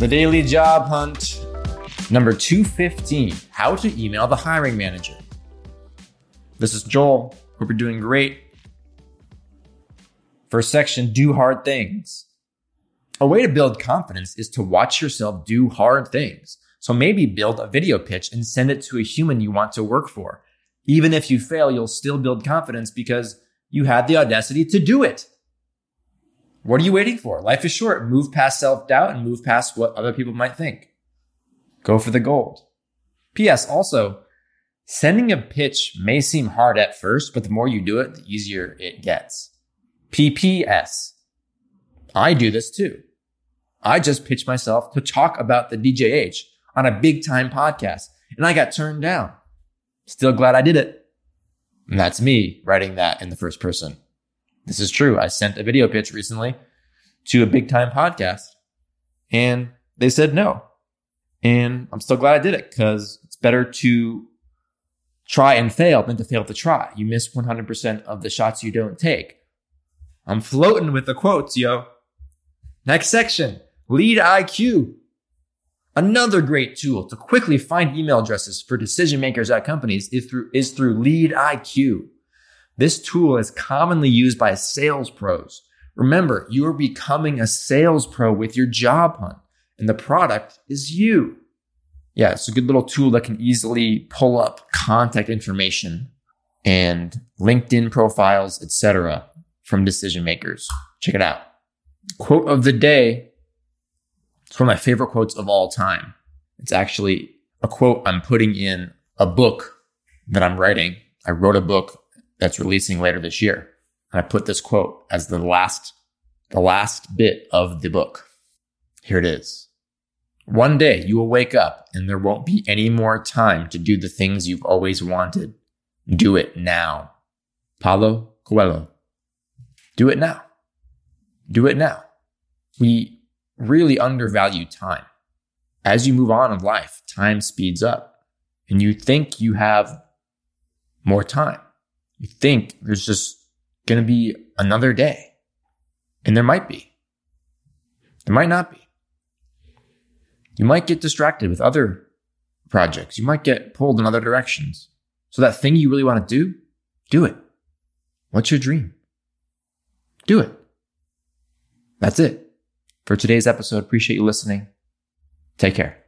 The Daily Job Hunt. Number 215 How to Email the Hiring Manager. This is Joel. Hope you're doing great. First section Do hard things. A way to build confidence is to watch yourself do hard things. So maybe build a video pitch and send it to a human you want to work for. Even if you fail, you'll still build confidence because you had the audacity to do it. What are you waiting for? Life is short. Move past self doubt and move past what other people might think. Go for the gold. P.S. Also, sending a pitch may seem hard at first, but the more you do it, the easier it gets. P.P.S. I do this too. I just pitched myself to talk about the DJH on a big time podcast and I got turned down. Still glad I did it. And that's me writing that in the first person. This is true. I sent a video pitch recently to a big time podcast and they said no. And I'm still glad I did it because it's better to try and fail than to fail to try. You miss 100% of the shots you don't take. I'm floating with the quotes, yo. Next section, lead IQ. Another great tool to quickly find email addresses for decision makers at companies is through, is through Lead IQ. This tool is commonly used by sales pros. Remember, you are becoming a sales pro with your job hunt, and the product is you. Yeah, it's a good little tool that can easily pull up contact information and LinkedIn profiles, etc., from decision makers. Check it out. Quote of the day. It's one of my favorite quotes of all time. It's actually a quote I'm putting in a book that I'm writing. I wrote a book that's releasing later this year. And I put this quote as the last, the last bit of the book. Here it is. One day you will wake up and there won't be any more time to do the things you've always wanted. Do it now. Paulo Coelho. Do it now. Do it now. We really undervalue time. As you move on in life, time speeds up and you think you have more time you think there's just going to be another day. And there might be. There might not be. You might get distracted with other projects. You might get pulled in other directions. So that thing you really want to do, do it. What's your dream? Do it. That's it for today's episode. Appreciate you listening. Take care.